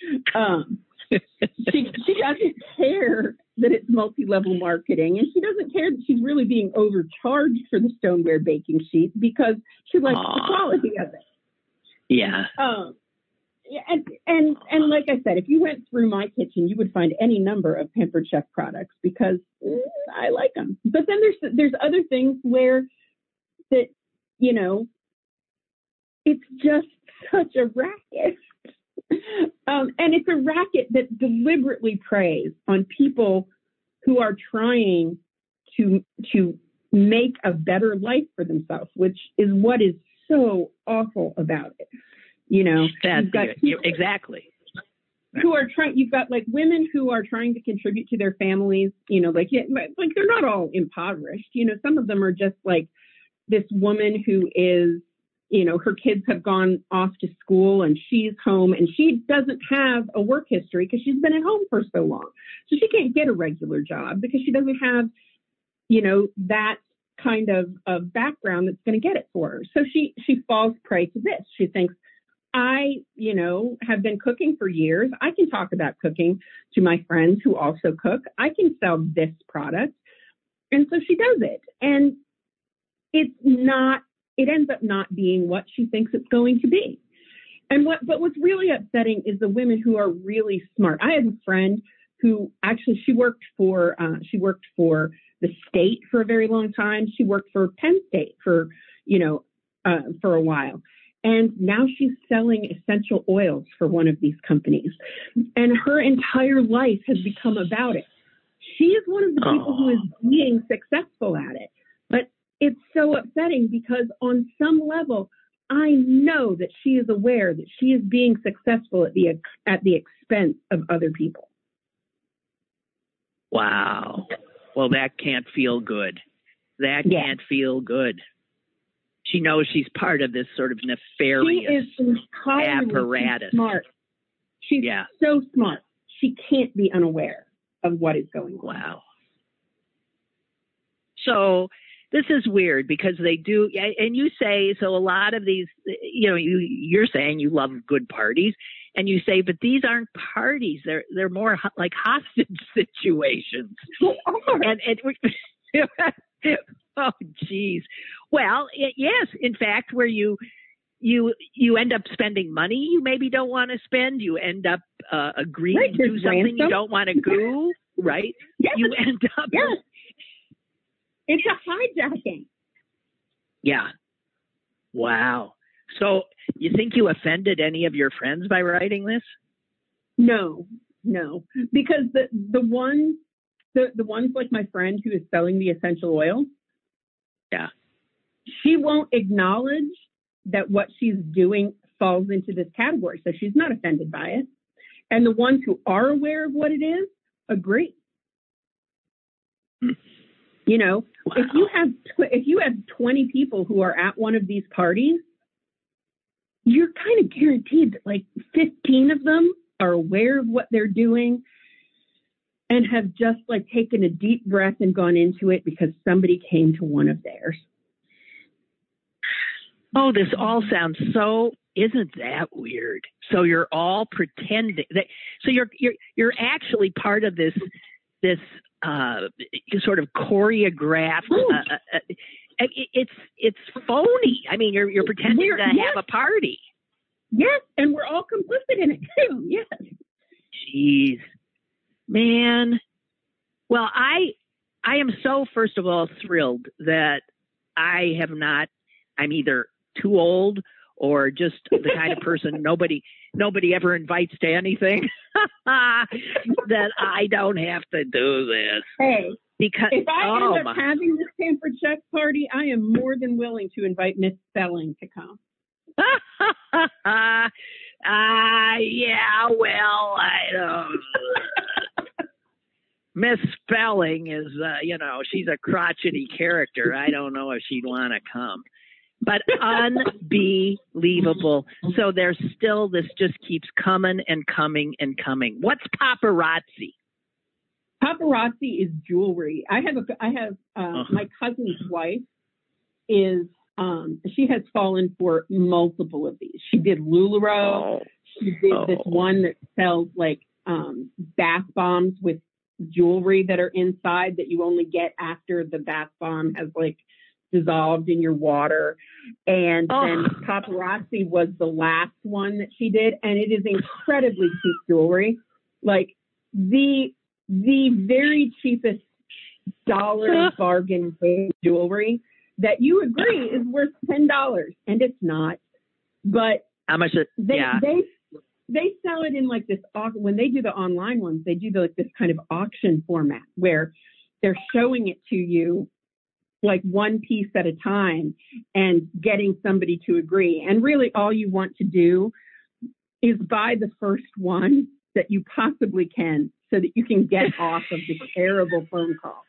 [SPEAKER 3] It. Um, she she doesn't care that it's multi-level marketing, and she doesn't care that she's really being overcharged for the stoneware baking sheet because she likes the quality of it.
[SPEAKER 2] Yeah.
[SPEAKER 3] Um, yeah, and and and like I said, if you went through my kitchen, you would find any number of Pampered Chef products because eh, I like them. But then there's there's other things where that you know it's just such a racket. Um, and it's a racket that deliberately preys on people who are trying to to make a better life for themselves, which is what is so awful about it. You know,
[SPEAKER 2] That's
[SPEAKER 3] got people
[SPEAKER 2] exactly.
[SPEAKER 3] who are trying. You've got like women who are trying to contribute to their families. You know, like yeah, like they're not all impoverished. You know, some of them are just like this woman who is. You know, her kids have gone off to school and she's home and she doesn't have a work history because she's been at home for so long. So she can't get a regular job because she doesn't have, you know, that kind of, of background that's going to get it for her. So she, she falls prey to this. She thinks, I, you know, have been cooking for years. I can talk about cooking to my friends who also cook. I can sell this product. And so she does it. And it's not, it ends up not being what she thinks it's going to be. And what, but what's really upsetting is the women who are really smart. I have a friend who actually, she worked for, uh, she worked for the state for a very long time. She worked for Penn State for, you know, uh, for a while. And now she's selling essential oils for one of these companies. And her entire life has become about it. She is one of the people who is being successful at it. But it's so upsetting because on some level, I know that she is aware that she is being successful at the at the expense of other people.
[SPEAKER 2] Wow. Well, that can't feel good. That
[SPEAKER 3] Yeah.
[SPEAKER 2] can't feel good. She knows she's part of this sort of
[SPEAKER 3] She
[SPEAKER 2] nefarious.
[SPEAKER 3] is
[SPEAKER 2] apparatus.
[SPEAKER 3] smart. She's
[SPEAKER 2] Yeah.
[SPEAKER 3] so smart. She can't be unaware of what is going on.
[SPEAKER 2] Wow. So this is weird because they do, and you say so. A lot of these, you know, you you're saying you love good parties, and you say, but these aren't parties. They're they're more ho- like hostage situations.
[SPEAKER 3] They are.
[SPEAKER 2] And and oh, geez. Well, it, yes, in fact, where you you you end up spending money you maybe don't want to spend. You end up uh, agreeing
[SPEAKER 3] Right,
[SPEAKER 2] to do something you don't want to do. Right?
[SPEAKER 3] yes,
[SPEAKER 2] You end up.
[SPEAKER 3] yes. It's a hijacking.
[SPEAKER 2] Yeah. Wow. So you think you offended any of your friends by writing this?
[SPEAKER 3] No, no, because the the ones the the ones like my friend who is selling the essential oil.
[SPEAKER 2] Yeah.
[SPEAKER 3] She won't acknowledge that what she's doing falls into this category, so she's not offended by it. And the ones who are aware of what it is agree. You know,
[SPEAKER 2] Wow.
[SPEAKER 3] if you have tw- if you have 20 people who are at one of these parties, you're kind of guaranteed that like 15 of them are aware of what they're doing and have just like taken a deep breath and gone into it because somebody came to one of theirs.
[SPEAKER 2] oh, this all sounds so isn't that weird? So you're all pretending that so you're you're you're actually part of this this uh sort of choreographed uh, uh, uh, it, it's it's phony. I mean, you're you're pretending
[SPEAKER 3] We're-
[SPEAKER 2] to
[SPEAKER 3] yes.
[SPEAKER 2] have a party.
[SPEAKER 3] Yes, and we're all complicit in it too. Yes.
[SPEAKER 2] Jeez, man. Well, I I am so first of all thrilled that I have not. I'm either too old or just the kind of person nobody nobody ever invites to anything that I don't have to do this.
[SPEAKER 3] Hey,
[SPEAKER 2] because
[SPEAKER 3] if I
[SPEAKER 2] oh
[SPEAKER 3] end up
[SPEAKER 2] my,
[SPEAKER 3] having this pampered chef party, I am more than willing to invite Miss Spelling to come.
[SPEAKER 2] uh, yeah, well, I don't. Misspelling is, uh, you know, she's a crotchety character. I don't know if she'd want to come. But unbelievable. So there's still, this just keeps coming and coming and coming. What's paparazzi?
[SPEAKER 3] Paparazzi is jewelry. I have a, I have, uh,
[SPEAKER 2] Uh-huh.
[SPEAKER 3] my cousin's wife is, um, she has fallen for multiple of these. She did LuLaRoe.
[SPEAKER 2] Oh,
[SPEAKER 3] She did this
[SPEAKER 2] Oh.
[SPEAKER 3] one that sells like um, bath bombs with jewelry that are inside that you only get after the bath bomb has like dissolved in your water. And
[SPEAKER 2] Oh.
[SPEAKER 3] then paparazzi was the last one that she did, and it is incredibly cheap jewelry, like the the very cheapest dollar bargain jewelry that you agree is worth ten dollars, and it's not. But
[SPEAKER 2] how much? It,
[SPEAKER 3] they
[SPEAKER 2] yeah.
[SPEAKER 3] they they sell it in like this when they do the online ones they do the, like this kind of auction format where they're showing it to you like one piece at a time and getting somebody to agree and really all you want to do is buy the first one that you possibly can so that you can get off of the terrible phone call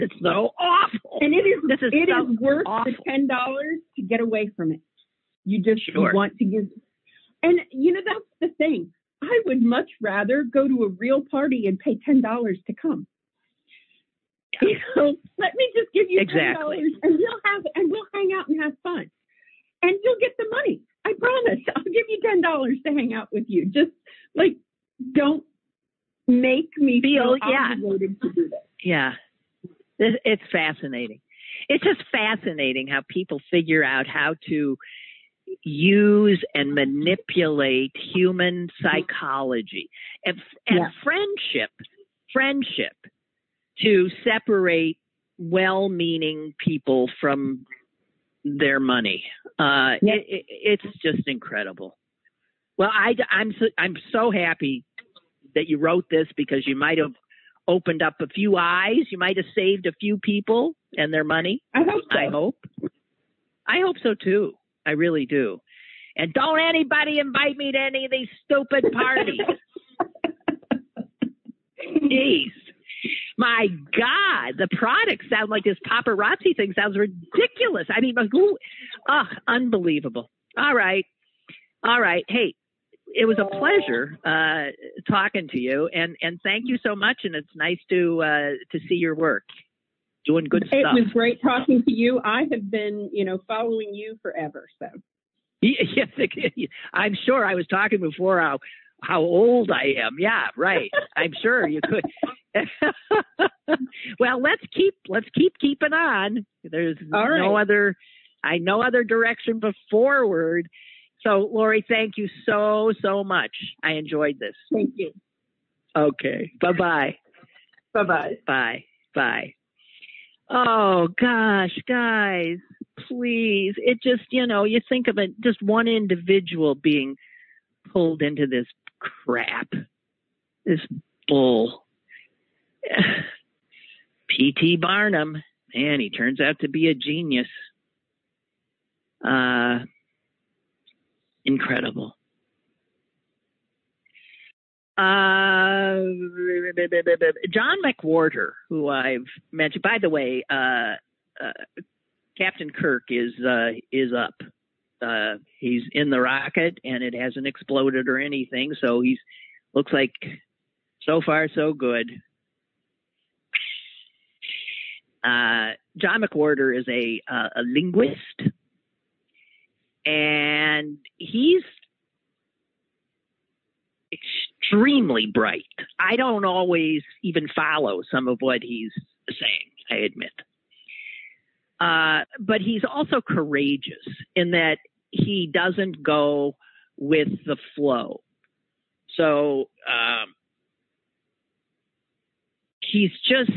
[SPEAKER 2] it's so awful.
[SPEAKER 3] and it is
[SPEAKER 2] This is
[SPEAKER 3] it
[SPEAKER 2] so
[SPEAKER 3] is worth
[SPEAKER 2] awful.
[SPEAKER 3] the ten dollars to get away from it. You just
[SPEAKER 2] Sure.
[SPEAKER 3] want to give, and you know that's the thing. I would much rather go to a real party and pay ten dollars to come. You know, let me just give you ten
[SPEAKER 2] Exactly.
[SPEAKER 3] dollars, and we'll have and we'll hang out and have fun, and you'll get the money. I promise. I'll give you ten dollars to hang out with you. Just like don't make me
[SPEAKER 2] Feel-
[SPEAKER 3] feel
[SPEAKER 2] yeah.
[SPEAKER 3] obligated to do this.
[SPEAKER 2] Yeah. It's fascinating. It's just fascinating how people figure out how to use and manipulate human psychology and, and
[SPEAKER 3] Yeah.
[SPEAKER 2] friendship, friendship to separate well-meaning people from their money. Uh,
[SPEAKER 3] Yeah.
[SPEAKER 2] it, it, it's just incredible. Well, I, I'm so, I'm so happy that you wrote this because you might have opened up a few eyes. You might have saved a few people and their money.
[SPEAKER 3] I hope so.
[SPEAKER 2] I hope. I hope so too. I really do. And don't anybody invite me to any of these stupid parties. Jeez. My God, the products sound like this paparazzi thing sounds ridiculous. I mean, like, who? Oh, unbelievable. All right. All right. Hey, it was a pleasure uh, talking to you, and and thank you so much. And it's nice to uh, to see your work, doing good
[SPEAKER 3] It
[SPEAKER 2] stuff.
[SPEAKER 3] was great talking to you. I have been, you know, following you forever. So
[SPEAKER 2] Yeah, I'm sure I was talking before how how old I am. Yeah, right. I'm sure you could. well, let's keep let's keep keeping on. There's no other I no other direction but forward. So, Lori, thank you so so much. I enjoyed this.
[SPEAKER 3] thank you.
[SPEAKER 2] Okay. Bye-bye.
[SPEAKER 3] Bye-bye. bye.
[SPEAKER 2] Bye. Oh gosh, guys, please. It just, you know, you think of it just one individual being pulled into this crap. This bull. P.T. Barnum, man, he turns out to be a genius. Uh incredible. Uh, John McWhorter, who I've mentioned. By the way, uh, uh, Captain Kirk is uh, is up. Uh, he's in the rocket, and it hasn't exploded or anything. So he's looks like so far so good. Uh, John McWhorter is a a linguist, and he's extremely bright. I don't always even follow some of what he's saying, I admit. Uh, but he's also courageous in that he doesn't go with the flow. So um, he's just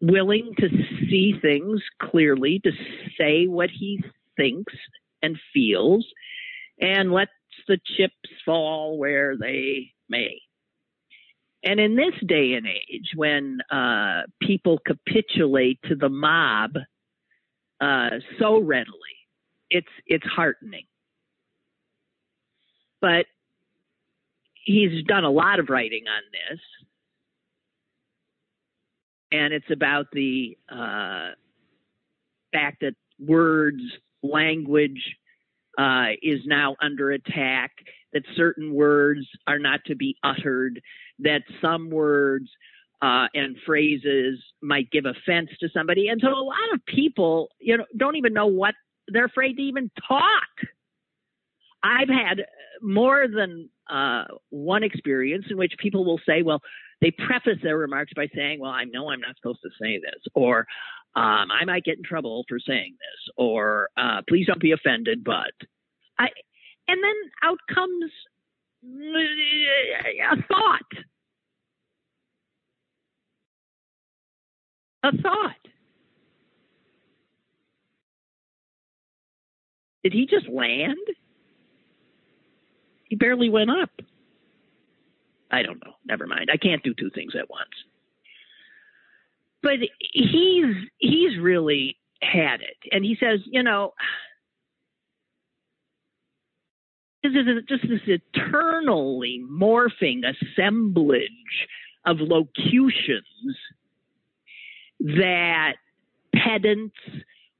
[SPEAKER 2] willing to see things clearly, to say what he thinks and feels, and lets the chips fall where they And in this day and age, when uh, people capitulate to the mob uh, so readily, it's it's heartening. But he's done a lot of writing on this, and it's about the uh, fact that words, language uh, is now under attack, that certain words are not to be uttered, that some words uh, and phrases might give offense to somebody. And so a lot of people, you know, don't even know what they're afraid to even talk. I've had more than uh, one experience in which people will say, well, they preface their remarks by saying, well, I know I'm not supposed to say this, or um, I might get in trouble for saying this, or uh, please don't be offended, but I, and then out comes uh, a thought. A thought. Did he just land? He barely went up. I don't know. Never mind. I can't do two things at once. But he's he's really had it. And he says, you know, this is just this eternally morphing assemblage of locutions that pedants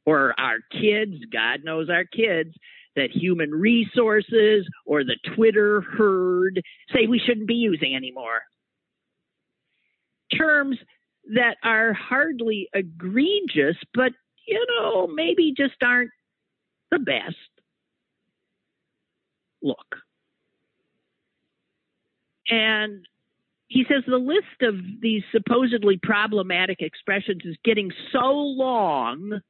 [SPEAKER 2] or our kids, God knows our kids, that human resources or the Twitter herd say we shouldn't be using anymore. Terms that are hardly egregious, but, you know, maybe just aren't the best. Look. And he says the list of these supposedly problematic expressions is getting so long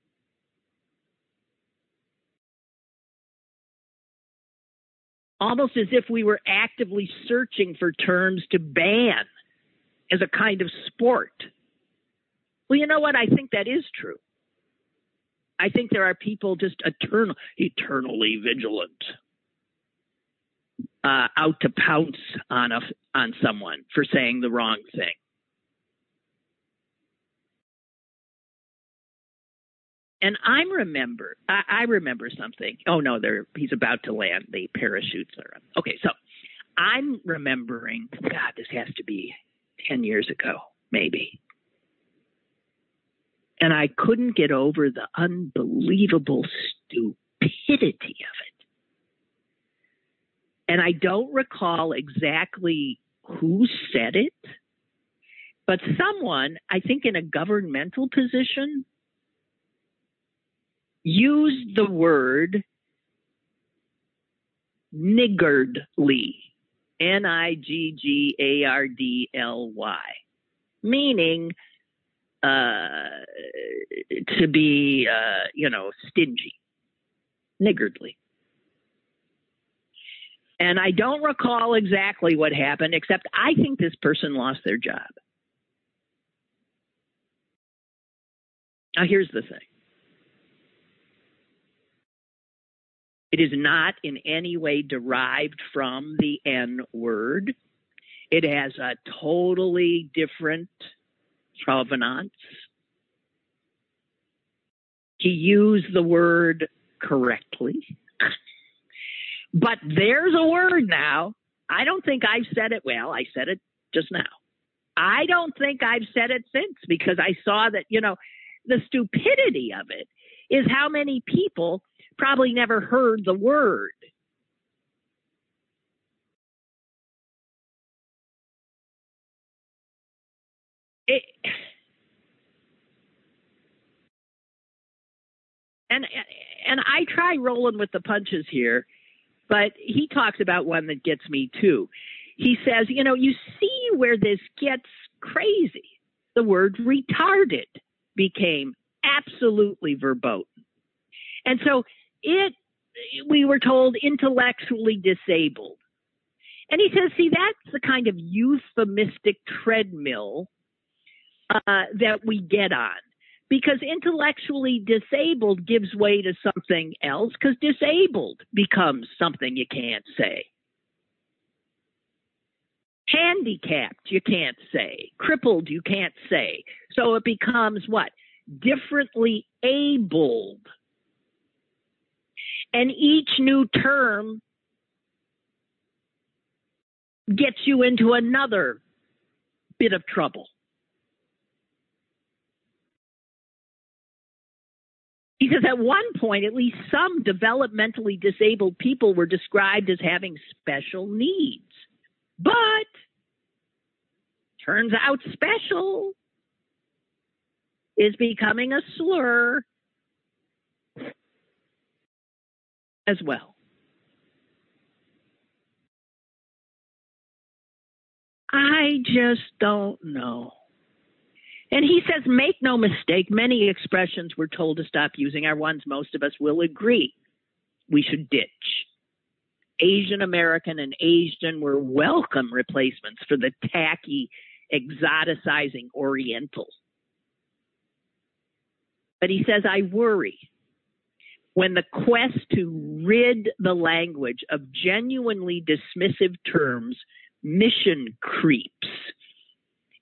[SPEAKER 2] almost as if we were actively searching for terms to ban as a kind of sport. Well, you know what? I think that is true. I think there are people just eternal, eternally vigilant, uh, out to pounce on a on someone for saying the wrong thing. And I remember, I, I remember something. Oh no, there he's about to land. The parachutes are up. Okay, so I'm remembering. God, this has to be ten years ago, maybe. And I couldn't get over the unbelievable stupidity of it. And I don't recall exactly who said it, but someone, I think in a governmental position, used the word niggardly, N I G G A R D L Y, meaning uh, to be, uh, you know, stingy, niggardly. And I don't recall exactly what happened, except I think this person lost their job. Now, here's the thing It is not in any way derived from the N word. It has a totally different provenance. He used the word correctly. But there's a word now. I don't think I've said it well. I said it just now. I don't think I've said it since because I saw that, you know, the stupidity of it is how many people probably never heard the word. It, and and I try rolling with the punches here, but he talks about one that gets me too. He says, you know, you see where this gets crazy. The word retarded became absolutely verboten. And so it we were told intellectually disabled. And he says, see, that's the kind of euphemistic treadmill uh, that we get on because intellectually disabled gives way to something else because disabled becomes something you can't say. Handicapped, you can't say. Crippled, you can't say. So it becomes what? Differently abled. And each new term gets you into another bit of trouble. Because at one point, at least some developmentally disabled people were described as having special needs. But turns out special is becoming a slur as well. I just don't know. And he says, make no mistake, many expressions we're told to stop using are ones most of us will agree we should ditch. Asian American and Asian were welcome replacements for the tacky, exoticizing Oriental. But he says, I worry when the quest to rid the language of genuinely dismissive terms mission creeps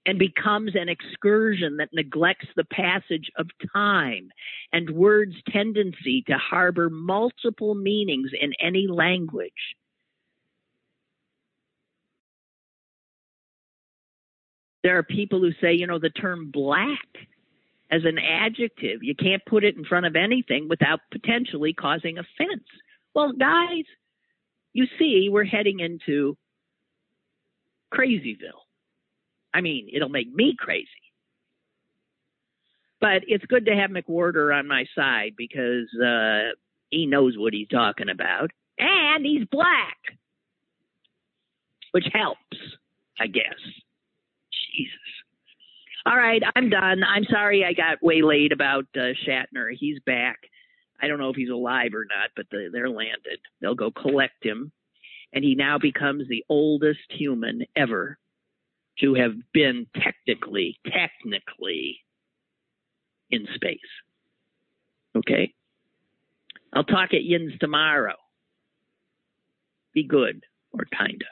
[SPEAKER 2] and becomes an excursion that neglects the passage of time and words' tendency to harbor multiple meanings in any language. There are people who say, you know, the term black as an adjective, you can't put it in front of anything without potentially causing offense. Well, guys, you see, we're heading into Crazyville. I mean, it'll make me crazy. But it's good to have McWhorter on my side because uh, he knows what he's talking about. And he's black, which helps, I guess. Jesus. All right, I'm done. I'm sorry I got waylaid about uh, Shatner. He's back. I don't know if he's alive or not, but the, they're landed. They'll go collect him. And he now becomes the oldest human ever to have been technically, technically in space. Okay? I'll talk at Yins tomorrow. Be good, or kinda.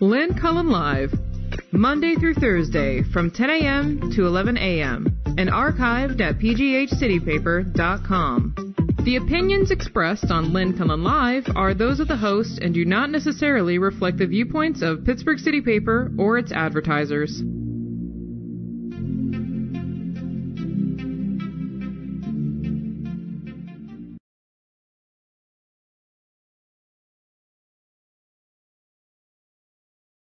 [SPEAKER 1] Lynn Cullen Live, Monday through Thursday from 10 a.m. to 11 a.m. and archived at pghcitypaper.com. The opinions expressed on Lynn Cullen Live are those of the host and do not necessarily reflect the viewpoints of Pittsburgh City Paper or its advertisers.